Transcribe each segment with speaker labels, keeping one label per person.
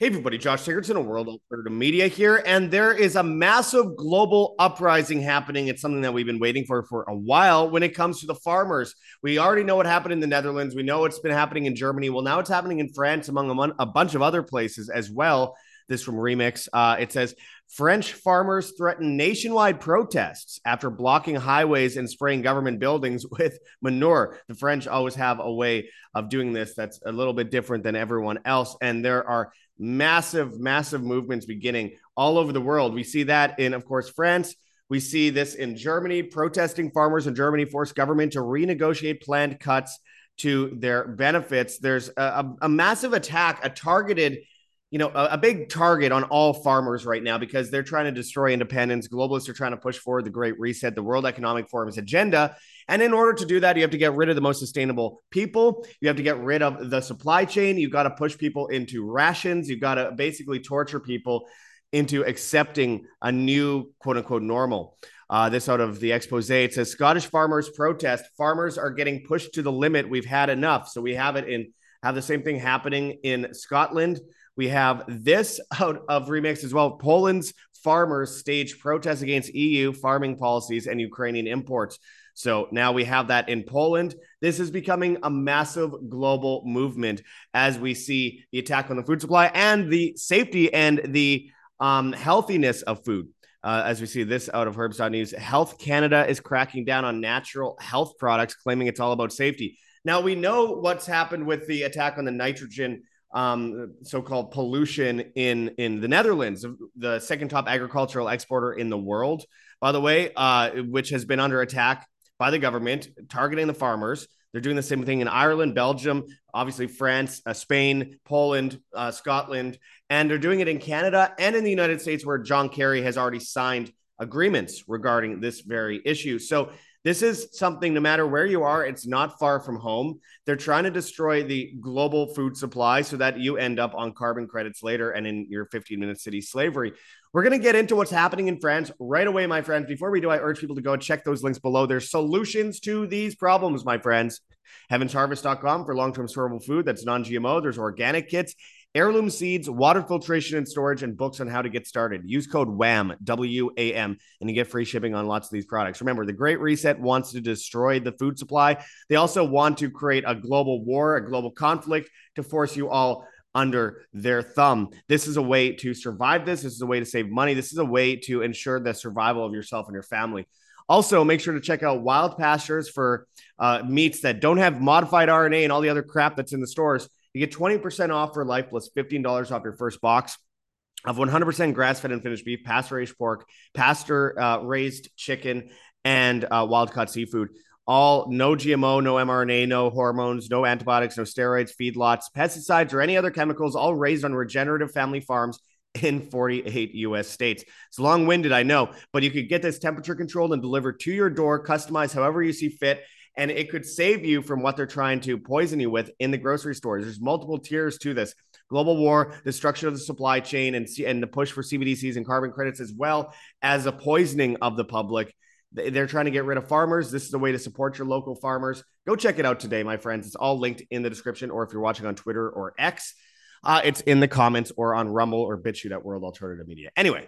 Speaker 1: Hey, everybody, Josh Sigurdson of World Alternative Media here. And there is a massive global uprising happening. It's something that we've been waiting for for a while when it comes to the farmers. We already know what happened in the Netherlands. We know it's been happening in Germany. Well, now it's happening in France, among a, a bunch of other places as well. This from Remix. Uh, it says French farmers threaten nationwide protests after blocking highways and spraying government buildings with manure. The French always have a way of doing this that's a little bit different than everyone else. And there are massive, massive movements beginning all over the world. We see that in, of course, France. We see this in Germany. Protesting farmers in Germany force government to renegotiate planned cuts to their benefits. There's a, a, massive attack, a targeted you know, a, a, big target on all farmers right now because they're trying to destroy independence. Globalists are trying to push forward the Great Reset, the World Economic Forum's agenda. And in order to do that, you have to get rid of the most sustainable people. You have to get rid of the supply chain. You've got to push people into rations. You've got to basically torture people into accepting a new quote unquote normal. Uh, this out of the expose. It says Scottish farmers protest. Farmers are getting pushed to the limit. We've had enough. So we have it in have the same thing happening in Scotland. We have this out of remix as well. Poland's farmers stage protests against EU farming policies and Ukrainian imports. So now we have that in Poland. This is becoming a massive global movement as we see the attack on the food supply and the safety and the um, healthiness of food. Uh, as we see this out of Herbs.news, Health Canada is cracking down on natural health products, claiming it's all about safety. Now we know what's happened with the attack on the nitrogen um, so-called pollution in in the Netherlands, the second top agricultural exporter in the world, by the way, uh, which has been under attack by the government, targeting the farmers. They're doing the same thing in Ireland, Belgium, obviously France, uh, Spain, Poland, uh, Scotland, and they're doing it in Canada and in the United States, where John Kerry has already signed agreements regarding this very issue. So this is something, no matter where you are, it's not far from home. They're trying to destroy the global food supply so that you end up on carbon credits later and in your 15 minute city slavery. We're going to get into what's happening in France right away, my friends. Before we do, I urge people to go check those links below. There's solutions to these problems, my friends. Heavensharvest.com for long term storable food that's non GMO. There's organic kits heirloom seeds, water filtration and storage, and books on how to get started. Use code WAM, W A M, and you get free shipping on lots of these products. Remember, the Great Reset wants to destroy the food supply. They also want to create a global war, a global conflict to force you all under their thumb. This is a way to survive this. This is a way to save money. This is a way to ensure the survival of yourself and your family. Also, make sure to check out Wild Pastures for uh, meats that don't have modified RNA and all the other crap that's in the stores. You get 20% off for life plus $15 off your first box of 100% grass fed and finished beef, pasture raised pork, pasture uh, raised chicken, and uh, wild caught seafood. All no GMO, no mRNA, no hormones, no antibiotics, no steroids, feedlots, pesticides, or any other chemicals, all raised on regenerative family farms in 48 US states. It's long winded, I know, but you could get this temperature controlled and delivered to your door, customized however you see fit and it could save you from what they're trying to poison you with in the grocery stores. There's multiple tiers to this global war, destruction of the supply chain, and, and the push for CBDCs and carbon credits, as well as a poisoning of the public. They're trying to get rid of farmers. This is a way to support your local farmers. Go check it out today, my friends. It's all linked in the description, or if you're watching on Twitter or X, uh, it's in the comments or on Rumble or BitChute at World Alternative Media. Anyway,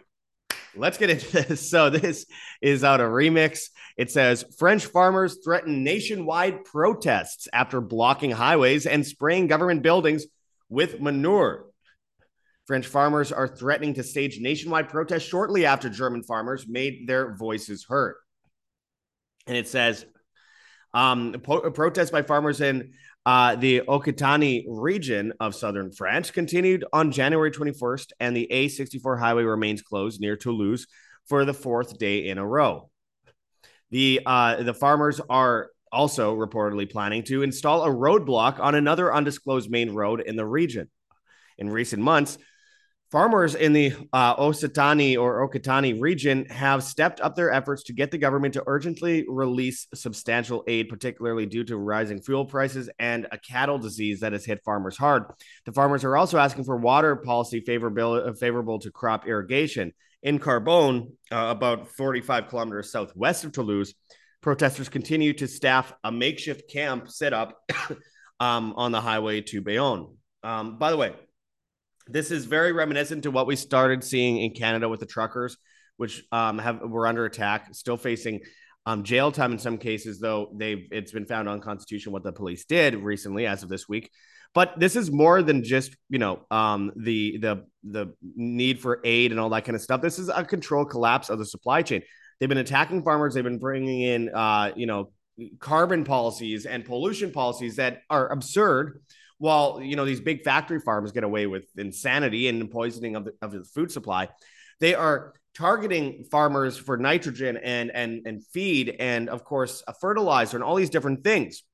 Speaker 1: let's get into this. So this is out a remix. It says French farmers threaten nationwide protests after blocking highways and spraying government buildings with manure. French farmers are threatening to stage nationwide protests shortly after German farmers made their voices heard. And it says um, po- protests by farmers in uh, the Occitanie region of southern France continued on January 21st, and the A64 highway remains closed near Toulouse for the fourth day in a row. The uh, the farmers are also reportedly planning to install a roadblock on another undisclosed main road in the region. In recent months, Farmers in the uh, or Occitanie region have stepped up their efforts to get the government to urgently release substantial aid, particularly due to rising fuel prices and a cattle disease that has hit farmers hard. The farmers are also asking for water policy favorable, uh, favorable to crop irrigation. In Carbonne, uh, about 45 kilometers southwest of Toulouse, protesters continue to staff a makeshift camp set up um, on the highway to Bayonne. Um, by the way, This is very reminiscent to what we started seeing in Canada with the truckers, which um, have were under attack, still facing um, jail time in some cases. Though they've it's been found unconstitutional what the police did recently, as of this week. But this is more than just you know um, the the the need for aid and all that kind of stuff. This is a control collapse of the supply chain. They've been attacking farmers. They've been bringing in uh, you know carbon policies and pollution policies that are absurd while you know these big factory farms get away with insanity and poisoning of the, of the food supply they are targeting farmers for nitrogen and and and feed and of course a fertilizer and all these different things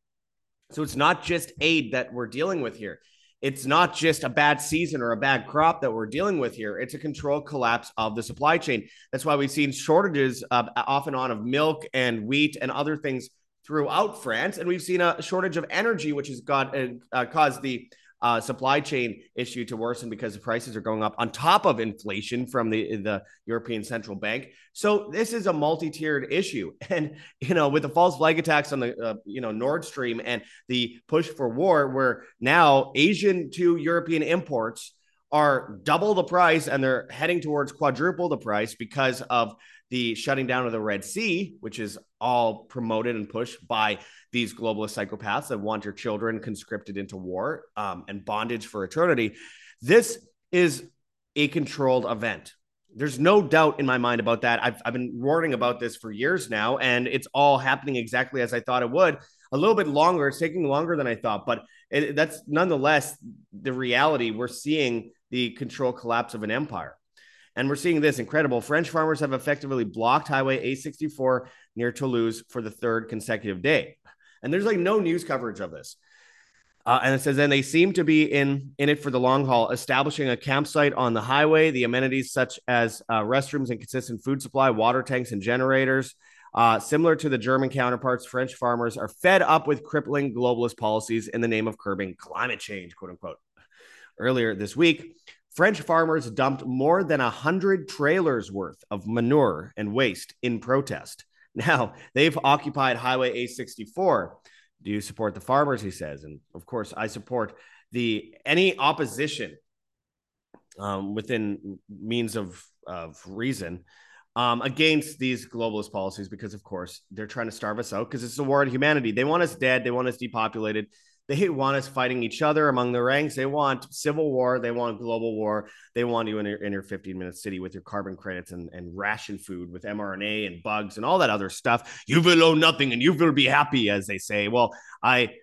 Speaker 1: so it's not just aid that we're dealing with here it's not just a bad season or a bad crop that we're dealing with here. It's a controlled collapse of the supply chain. That's why we've seen shortages off and on of milk and wheat and other things throughout France, and we've seen a shortage of energy, which has got uh, uh, caused the uh, supply chain issue to worsen because the prices are going up on top of inflation from the the European Central Bank. So this is a multi-tiered issue, and you know, with the false flag attacks on the uh, you know Nord Stream and the push for war, where now Asian to European imports are double the price and they're heading towards quadruple the price because of the shutting down of the Red Sea, which is all promoted and pushed by these globalist psychopaths that want your children conscripted into war um, and bondage for eternity. This is a controlled event. There's no doubt in my mind about that. I've, I've been warning about this for years now, and it's all happening exactly as I thought it would. A little bit longer, it's taking longer than I thought, but it, that's nonetheless the reality. We're seeing the control collapse of an empire. And we're seeing this incredible. French farmers have effectively blocked Highway A64 near Toulouse for the third consecutive day. And there's like no news coverage of this. Uh, and it says, then they seem to be in, in it for the long haul, establishing a campsite on the highway, the amenities such as uh, restrooms and consistent food supply, water tanks, and generators. Uh, similar to the German counterparts, French farmers are fed up with crippling globalist policies in the name of curbing climate change, quote unquote. Earlier this week, French farmers dumped more than 100 trailers worth of manure and waste in protest. Now, they've occupied Highway A64. Do you support the farmers? He says. And of course, I support the any opposition um, within means of, of reason um, against these globalist policies because, of course, they're trying to starve us out because it's a war on humanity. They want us dead, they want us depopulated. They want us fighting each other among the ranks. They want civil war. They want global war. They want you in your, in your 15 minute city with your carbon credits and, and ration food with mRNA and bugs and all that other stuff. You will own nothing and you will be happy, as they say. Well, I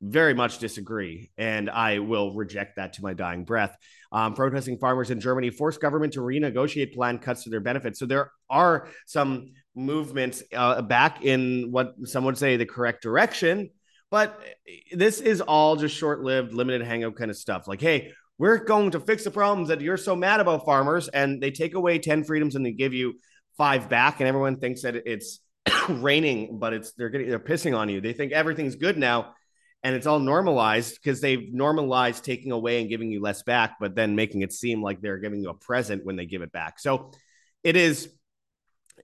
Speaker 1: very much disagree, and I will reject that to my dying breath. Um, protesting farmers in Germany forced government to renegotiate planned cuts to their benefits. So there are some movements uh, back in what some would say the correct direction but this is all just short lived, limited hangout kind of stuff. Like, hey, we're going to fix the problems that you're so mad about farmers. And they take away 10 freedoms and they give you five back. And everyone thinks that it's raining, but it's they're getting they're pissing on you. They think everything's good now. And it's all normalized because they've normalized taking away and giving you less back, but then making it seem like they're giving you a present when they give it back. So it is,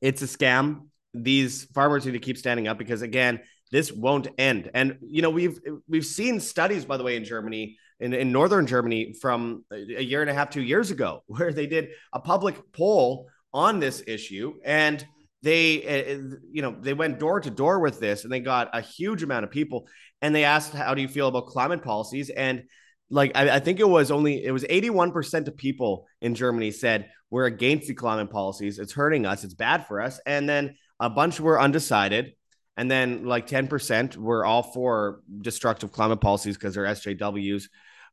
Speaker 1: it's a scam. These farmers need to keep standing up because, again, this won't end. And you know, we've we've seen studies, by the way, in Germany, in, in northern Germany, from a year and a half, two years ago, where they did a public poll on this issue, and they, uh, you know, they went door to door with this, and they got a huge amount of people, and they asked, "How do you feel about climate policies?" and like I, I, think it was only it was 81% of people in Germany said we're against the climate policies. It's hurting us. It's bad for us. And then a bunch were undecided and then like 10% were all for destructive climate policies because they're SJWs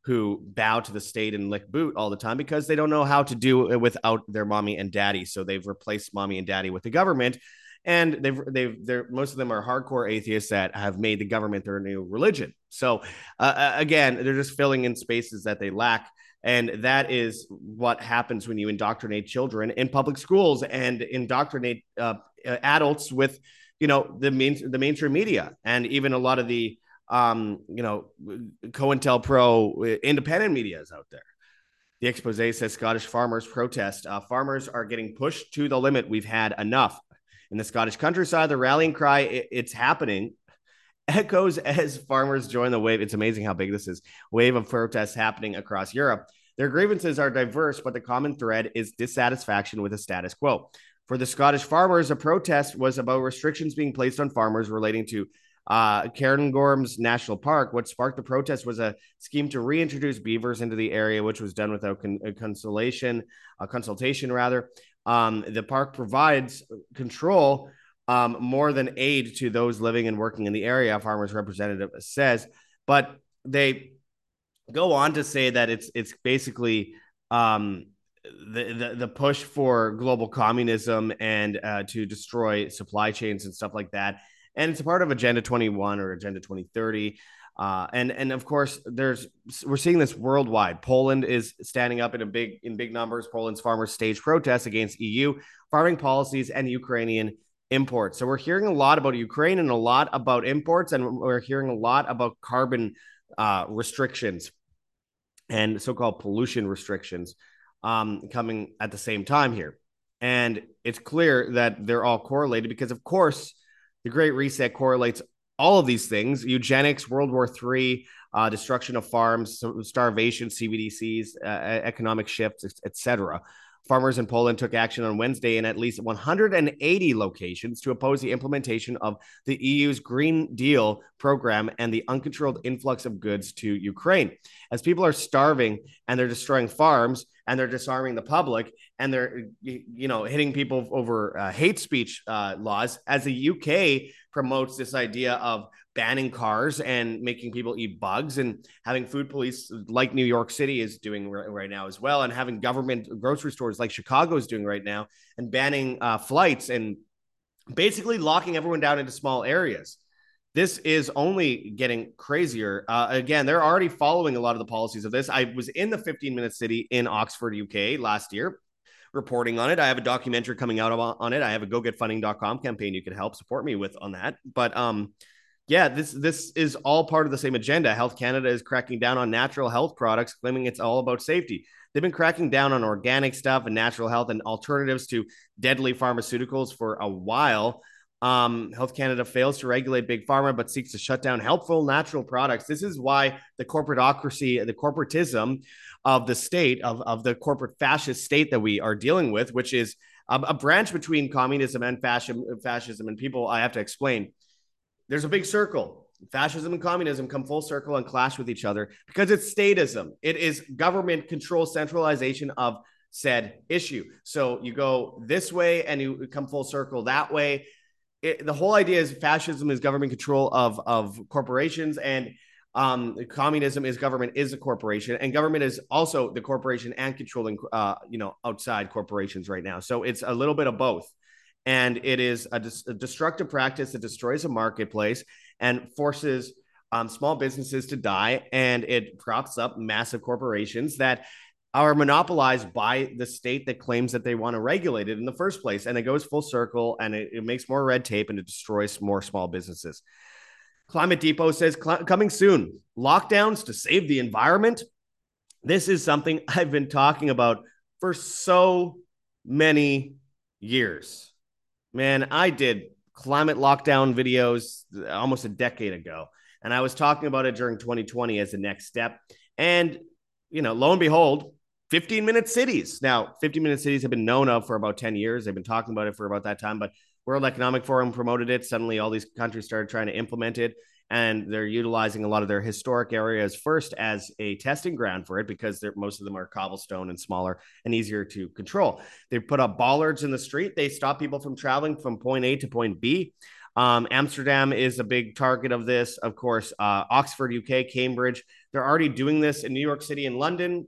Speaker 1: who bow to the state and lick boot all the time because they don't know how to do it without their mommy and daddy. So they've replaced mommy and daddy with the government. And they've they've they're most of them are hardcore atheists that have made the government their new religion. So uh, uh again, they're just filling in spaces that they lack. And that is what happens when you indoctrinate children in public schools and indoctrinate uh, adults with you know the main the mainstream media and even a lot of the um you know COINTELPRO independent media is out there. The expose says Scottish farmers protest. Uh, farmers are getting pushed to the limit. We've had enough. In the Scottish countryside, the rallying cry, it, it's happening, echoes as farmers join the wave. It's amazing how big this is. Wave of protests happening across Europe. Their grievances are diverse, but the common thread is dissatisfaction with the status quo. For the Scottish farmers, a protest was about restrictions being placed on farmers relating to uh, Cairngorms National Park. What sparked the protest was a scheme to reintroduce beavers into the area, which was done without con- a consultation, a consultation rather. Um, the park provides control um, more than aid to those living and working in the area. Farmers representative says, but they go on to say that it's it's basically um, the, the, the push for global communism and uh, to destroy supply chains and stuff like that and it's a part of Agenda 21 or Agenda 2030. Uh, and and of course, there's we're seeing this worldwide. Poland is standing up in a big in big numbers. Poland's farmers stage protests against EU farming policies and Ukrainian imports. So we're hearing a lot about Ukraine and a lot about imports, and we're hearing a lot about carbon uh, restrictions and so-called pollution restrictions um, coming at the same time here. And it's clear that they're all correlated because, of course, the Great Reset correlates all of these things eugenics, World War III, uh, destruction of farms, starvation, CBDCs, uh, economic shifts, etc. Farmers in Poland took action on Wednesday in at least 180 locations to oppose the implementation of the EU's Green Deal program and the uncontrolled influx of goods to Ukraine. As people are starving and they're destroying farms and they're disarming the public and they're you know hitting people over uh, hate speech uh, laws, as the UK promotes this idea of banning cars and making people eat bugs and having food police like New York City is doing right now as well, and having government grocery stores like Chicago is doing right now, and banning uh, flights and basically locking everyone down into small areas. This is only getting crazier. Uh, again, they're already following a lot of the policies of this. I was in the 15 minute city in Oxford, UK last year reporting on it. I have a documentary coming out on it. I have a gogetfunding.com campaign you can help support me with on that. But um, yeah, this this is all part of the same agenda. Health Canada is cracking down on natural health products, claiming it's all about safety. They've been cracking down on organic stuff and natural health and alternatives to deadly pharmaceuticals for a while. Um, health Canada fails to regulate big pharma, but seeks to shut down helpful natural products. This is why the corporateocracy, the corporatism of the state, of, of the corporate fascist state that we are dealing with, which is a, a branch between communism and fascism, fascism. And people, I have to explain there's a big circle. Fascism and communism come full circle and clash with each other because it's statism. It is government control centralization of said issue. So you go this way and you come full circle that way. It, the whole idea is fascism is government control of of corporations and um, communism is government is a corporation and government is also the corporation and controlling uh, you know outside corporations right now so it's a little bit of both and it is a, a destructive practice that destroys a marketplace and forces um, small businesses to die, and it props up massive corporations that are monopolized by the state that claims that they want to regulate it in the first place. And it goes full circle and it, it makes more red tape and it destroys more small businesses. Climate Depot says coming soon, lockdowns to save the environment. This is something I've been talking about for so many years man, I did climate lockdown videos uh, almost a decade ago. And I was talking about it during 2020 as the next step. And, you know, lo and behold, 15 minute cities. Now, 15 minute cities have been known of for about 10 years. They've been talking about it for about that time, but World Economic Forum promoted it. Suddenly, all these countries started trying to implement it and they're utilizing a lot of their historic areas first as a testing ground for it because most of them are cobblestone and smaller and easier to control. They put up bollards in the street. They stop people from traveling from point A to point B. Um, Amsterdam is a big target of this. Of course, uh, Oxford, UK, Cambridge. They're already doing this in New York City and London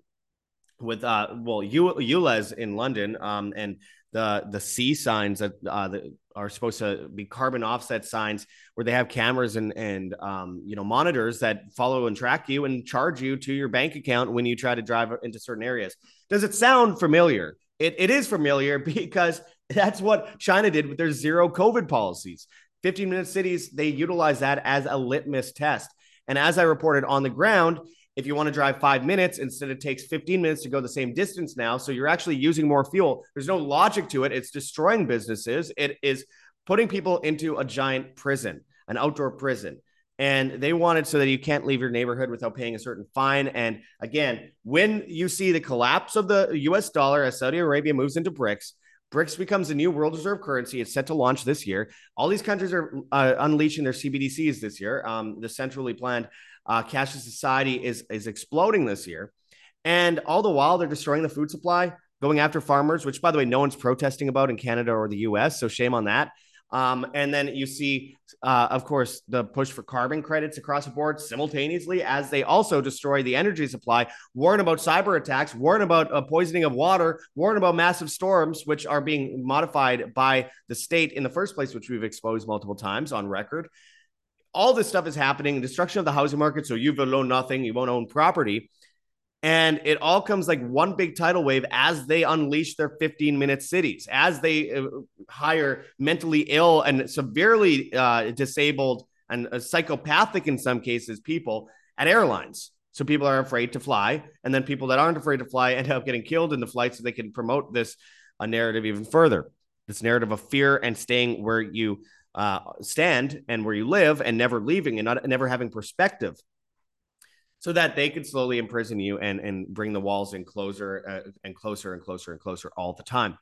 Speaker 1: with, uh, well, ULEZ in London um, and the the C signs that uh, that are supposed to be carbon offset signs where they have cameras and and um, you know monitors that follow and track you and charge you to your bank account when you try to drive into certain areas. Does it sound familiar? It, it is familiar because that's what China did with their zero COVID policies. 15 minute cities, they utilize that as a litmus test. And as I reported on the ground, if you want to drive five minutes, instead it takes 15 minutes to go the same distance now. So you're actually using more fuel. There's no logic to it. It's destroying businesses. It is putting people into a giant prison, an outdoor prison. and they want it so that you can't leave your neighborhood without paying a certain fine. And again, when you see the collapse of the US dollar as Saudi Arabia moves into BRICS, BRICS becomes a new world reserve currency. It's set to launch this year. All these countries are uh, unleashing their CBDCs this year. Um, the centrally planned uh, cashless society is is exploding this year, and all the while they're destroying the food supply, going after farmers, which by the way no one's protesting about in Canada or the U.S. So shame on that. Um, and then you see, uh, of course, the push for carbon credits across the board simultaneously as they also destroy the energy supply, warn about cyber attacks, warn about uh, poisoning of water, warn about massive storms, which are being modified by the state in the first place, which we've exposed multiple times on record. All this stuff is happening, destruction of the housing market. So you will own nothing, you won't own property. And it all comes like one big tidal wave as they unleash their 15 minute cities, as they uh, hire mentally ill and severely uh, disabled and uh, psychopathic in some cases people at airlines. So people are afraid to fly. And then people that aren't afraid to fly end up getting killed in the flight so they can promote this a narrative even further. This narrative of fear and staying where you uh, stand and where you live and never leaving and not, never having perspective so that they could slowly imprison you and and bring the walls in closer uh, and closer and closer and closer all the time.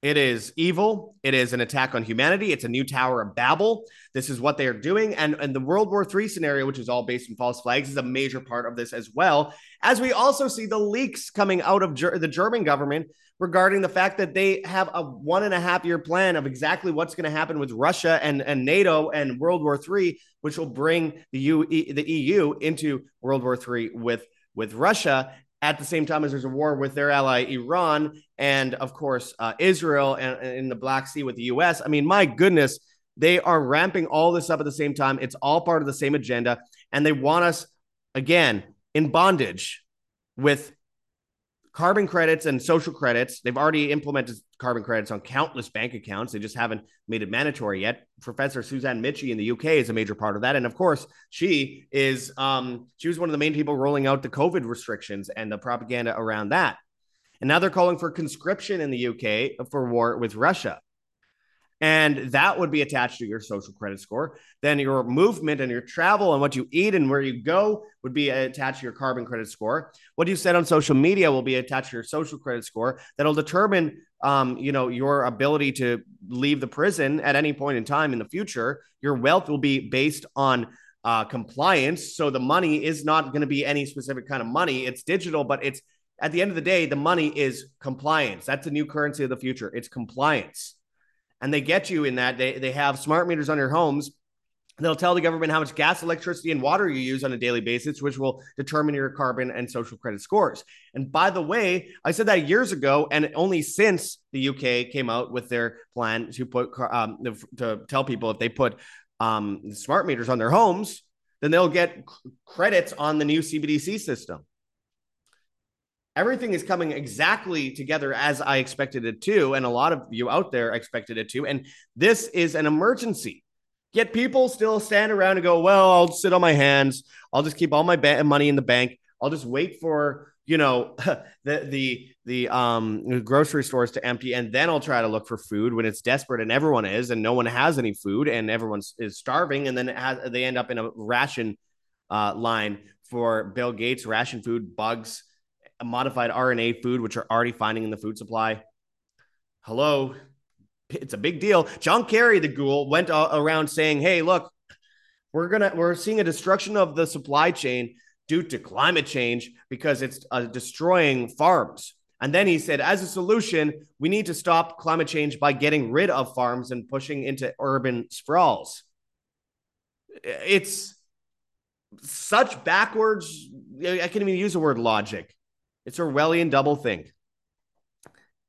Speaker 1: It is evil. It is an attack on humanity. It's a new Tower of Babel. This is what they are doing. And, and the World War III scenario, which is all based on false flags, is a major part of this as well. As we also see the leaks coming out of ger- the German government regarding the fact that they have a one and a half year plan of exactly what's going to happen with Russia and, and NATO and World War III, which will bring the, U, the EU into World War III with, with Russia at the same time as there's a war with their ally Iran and of course uh, Israel and, and in the Black Sea with the US. I mean, my goodness, they are ramping all this up at the same time. It's all part of the same agenda and they want us again in bondage with carbon credits and social credits. They've already implemented carbon credits on countless bank accounts. They just haven't made it mandatory yet. Professor Suzanne Michie in the UK is a major part of that. And of course, she is um, she was one of the main people rolling out the COVID restrictions and the propaganda around that. And now they're calling for conscription in the UK for war with Russia and that would be attached to your social credit score. Then your movement and your travel and what you eat and where you go would be attached to your carbon credit score. What you said on social media will be attached to your social credit score. That'll determine, um, you know, your ability to leave the prison at any point in time in the future. Your wealth will be based on uh, compliance. So the money is not going to be any specific kind of money. It's digital, but it's at the end of the day, the money is compliance. That's the new currency of the future. It's compliance and they get you in that. They, they have smart meters on your homes. They'll tell the government how much gas, electricity, and water you use on a daily basis, which will determine your carbon and social credit scores. And by the way, I said that years ago, and only since the UK came out with their plan to put um, to tell people if they put um, smart meters on their homes, then they'll get credits on the new CBDC system. Everything is coming exactly together as I expected it to. And a lot of you out there expected it to. And this is an emergency. Yet people still stand around and go, well, I'll sit on my hands. I'll just keep all my ba- money in the bank. I'll just wait for, you know, the, the, the um, grocery stores to empty. And then I'll try to look for food when it's desperate and everyone is, and no one has any food and everyone is starving. And then has, they end up in a ration uh, line for Bill Gates ration food, bugs, modified RNA food, which are already finding in the food supply. Hello, it's a big deal. John Kerry, the ghoul, went around saying, "Hey, look, we're gonna we're seeing a destruction of the supply chain due to climate change because it's uh, destroying farms." And then he said, as a solution, we need to stop climate change by getting rid of farms and pushing into urban sprawls. It's such backwards. I can't even use the word logic. It's Orwellian doublethink.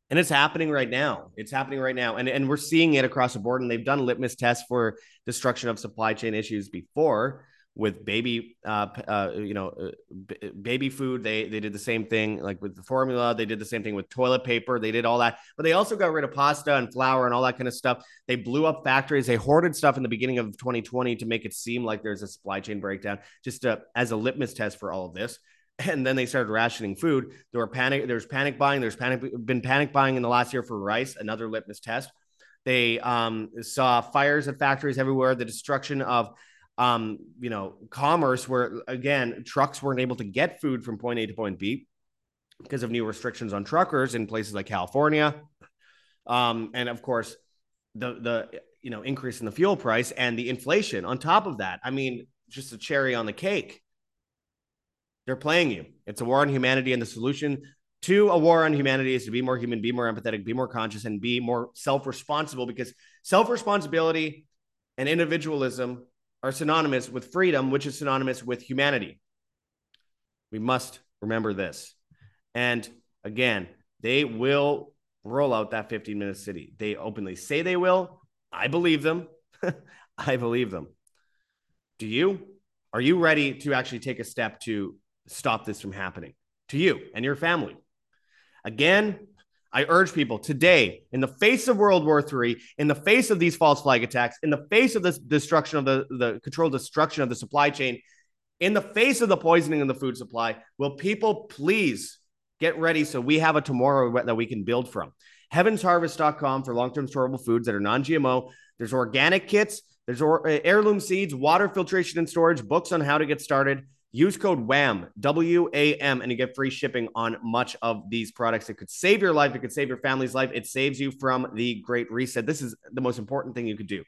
Speaker 1: And it's happening right now. It's happening right now. And, and we're seeing it across the board. And they've done litmus tests for destruction of supply chain issues before with baby, uh, uh, you know, uh, b- baby food. They they did the same thing, like with the formula. They did the same thing with toilet paper. They did all that, but they also got rid of pasta and flour and all that kind of stuff. They blew up factories. They hoarded stuff in the beginning of 2020 to make it seem like there's a supply chain breakdown, just to, as a litmus test for all of this and then they started rationing food. There were panic. There's panic buying. There's panic been panic buying in the last year for rice. Another litmus test. They um, saw fires at factories everywhere. The destruction of um, you know, commerce where again trucks weren't able to get food from point A to point B because of new restrictions on truckers in places like California, um, and of course the the you know increase in the fuel price and the inflation on top of that. I mean, just a cherry on the cake. They're playing you. It's a war on humanity, and the solution to a war on humanity is to be more human, be more empathetic, be more conscious, and be more self responsible because self responsibility and individualism are synonymous with freedom, which is synonymous with humanity. We must remember this. And again, they will roll out that 15 minute city. They openly say they will. I believe them. I believe them. Do you? Are you ready to actually take a step to stop this from happening to you and your family? Again, I urge people today, in the face of World War III, in the face of these false flag attacks, in the face of this destruction of the, the controlled destruction of the supply chain, in the face of the poisoning of the food supply, will people please get ready so we have a tomorrow that we can build from? Heavensharvest.com for long term storable foods that are non GMO. There's organic kits, there's uh, heirloom seeds, water filtration and storage, books on how to get started. Use code WAM, W A M, and you get free shipping on much of these products. It could save your life. It could save your family's life. It saves you from the great reset. This is the most important thing you could do.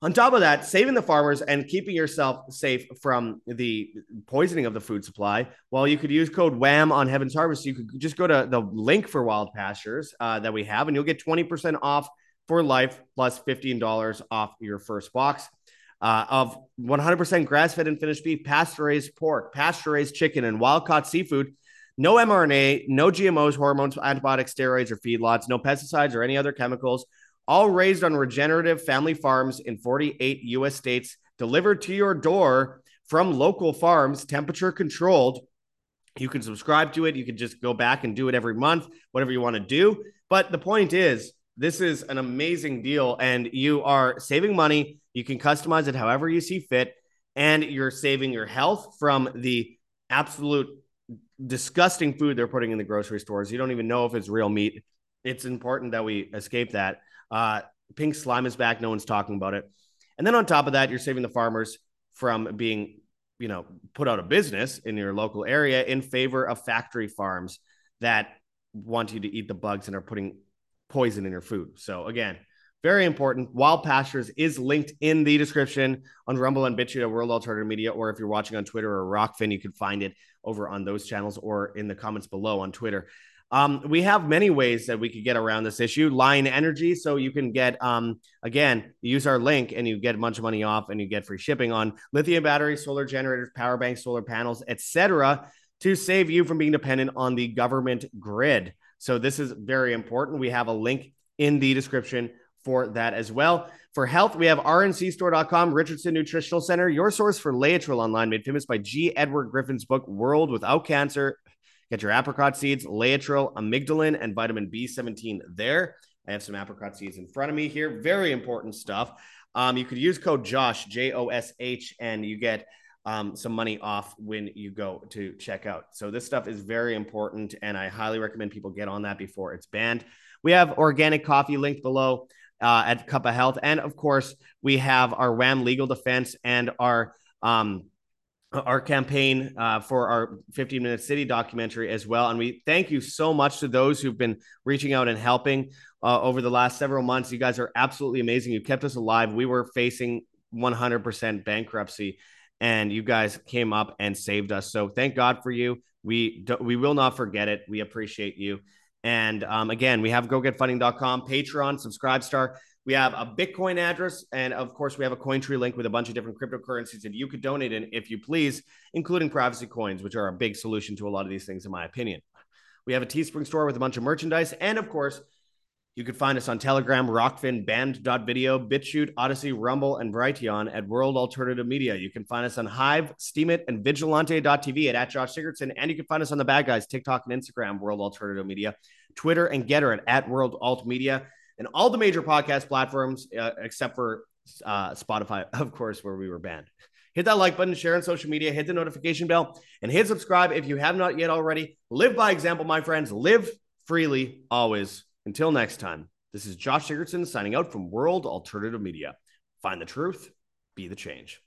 Speaker 1: On top of that, saving the farmers and keeping yourself safe from the poisoning of the food supply, well, you could use code WAM on Heaven's Harvest. You could just go to the link for Wild Pastures uh, that we have, and you'll get 20% off for life plus $15 off your first box uh, of 100% grass fed and finished beef, pasture raised pork, pasture raised chicken, and wild caught seafood. No mRNA, no GMOs, hormones, antibiotics, steroids, or feedlots, no pesticides or any other chemicals. All raised on regenerative family farms in 48 US states, delivered to your door from local farms, temperature controlled. You can subscribe to it. You can just go back and do it every month, whatever you want to do. But the point is, this is an amazing deal, and you are saving money. You can customize it however you see fit, and you're saving your health from the absolute disgusting food they're putting in the grocery stores. You don't even know if it's real meat. It's important that we escape that. Uh, pink slime is back. No one's talking about it. And then on top of that, you're saving the farmers from being, you know, put out of business in your local area in favor of factory farms that want you to eat the bugs and are putting poison in your food. So again, very important. Wild Pastures is linked in the description on Rumble and BitChute at World Alternative Media, or if you're watching on Twitter or Rokfin, you can find it over on those channels or in the comments below on Twitter. Um, we have many ways that we could get around this issue. Lion Energy, so you can get um, again, use our link and you get a bunch of money off, and you get free shipping on lithium batteries, solar generators, power banks, solar panels, etc., to save you from being dependent on the government grid. So this is very important. We have a link in the description for that as well. For health, we have rncstore.com, Richardson Nutritional Center, your source for Laetrile online, made famous by G. Edward Griffin's book, World Without Cancer. Get your apricot seeds, Laetrile, amygdalin, and vitamin B17 there. I have some apricot seeds in front of me here. Very important stuff. Um, you could use code Josh, J O S H, and you get um, some money off when you go to check out. So this stuff is very important, and I highly recommend people get on that before it's banned. We have organic coffee linked below uh, at Cup of Health, and of course we have our WAM legal defense and our um, our campaign uh, for our 15 minute city documentary as well. And we thank you so much to those who've been reaching out and helping uh, over the last several months. You guys are absolutely amazing. You kept us alive. We were facing 100% bankruptcy and you guys came up and saved us. So thank God for you. We do, we will not forget it. We appreciate you. And um, again, we have gogetfunding.com, Patreon, Subscribestar. We have a Bitcoin address, and of course, we have a Cointree link with a bunch of different cryptocurrencies that you could donate in if you please, including privacy coins, which are a big solution to a lot of these things, in my opinion. We have a Teespring store with a bunch of merchandise, and of course, you can find us on Telegram, Rokfin, Banned.video, BitChute, Odysee, Rumble, and Brighteon at World Alternative Media. You can find us on Hive, Steemit, and Vigilante.tv at, at Josh Sigurdson. And you can find us on the bad guys, TikTok and Instagram, World Alternative Media, Twitter and Gettr at, at World Alt Media, and all the major podcast platforms uh, except for uh, Spotify, of course, where we were banned. Hit that like button, share on social media, hit the notification bell, and hit subscribe if you have not yet already. Live by example, my friends. Live freely, always. Until next time, this is Josh Sigurdson signing out from World Alternative Media. Find the truth, be the change.